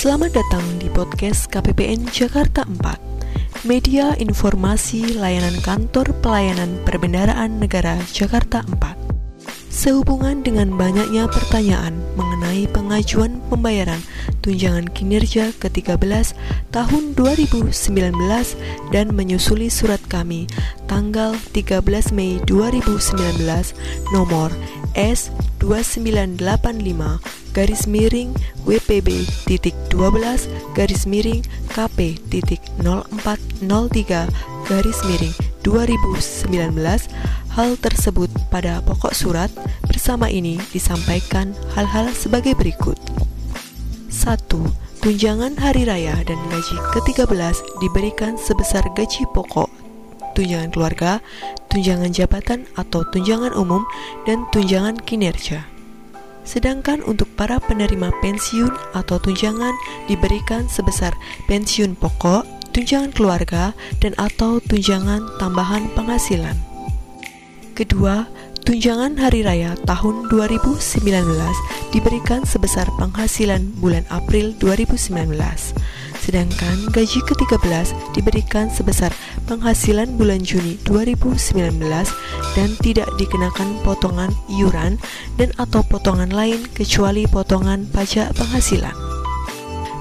Selamat datang di podcast KPPN Jakarta 4 Media Informasi Layanan Kantor Pelayanan Perbendaraan Negara Jakarta 4 Sehubungan dengan banyaknya pertanyaan mengenai pengajuan pembayaran tunjangan kinerja ke-13 tahun 2019 dan menyusuli surat kami tanggal 13 Mei 2019 nomor S2985 garis miring WPB titik 12 garis miring KP titik 0403 garis miring 2019 hal tersebut pada pokok surat bersama ini disampaikan hal-hal sebagai berikut 1. Tunjangan hari raya dan gaji ke-13 diberikan sebesar gaji pokok tunjangan keluarga, tunjangan jabatan atau tunjangan umum, dan tunjangan kinerja. Sedangkan untuk para penerima pensiun atau tunjangan diberikan sebesar pensiun pokok, tunjangan keluarga, dan atau tunjangan tambahan penghasilan. Kedua, tunjangan hari raya tahun 2019 diberikan sebesar penghasilan bulan April 2019 sedangkan gaji ke-13 diberikan sebesar penghasilan bulan Juni 2019 dan tidak dikenakan potongan iuran dan atau potongan lain kecuali potongan pajak penghasilan.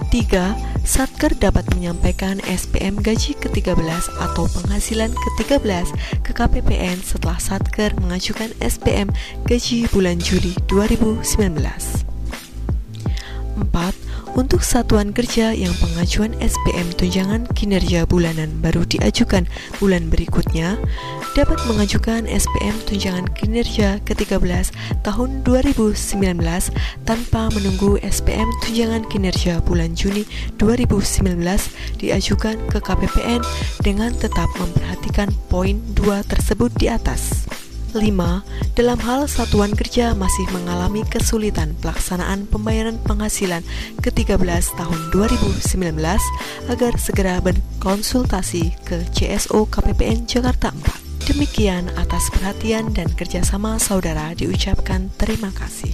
3. Satker dapat menyampaikan SPM gaji ke-13 atau penghasilan ke-13 ke KPPN setelah Satker mengajukan SPM gaji bulan Juli 2019. 4 untuk satuan kerja yang pengajuan SPM tunjangan kinerja bulanan baru diajukan bulan berikutnya, dapat mengajukan SPM tunjangan kinerja ke-13 tahun 2019 tanpa menunggu SPM tunjangan kinerja bulan Juni 2019 diajukan ke KPPN dengan tetap memperhatikan poin 2 tersebut di atas. 5. Dalam hal satuan kerja masih mengalami kesulitan pelaksanaan pembayaran penghasilan ke-13 tahun 2019 agar segera berkonsultasi ke CSO KPPN Jakarta 4. Demikian atas perhatian dan kerjasama saudara diucapkan terima kasih.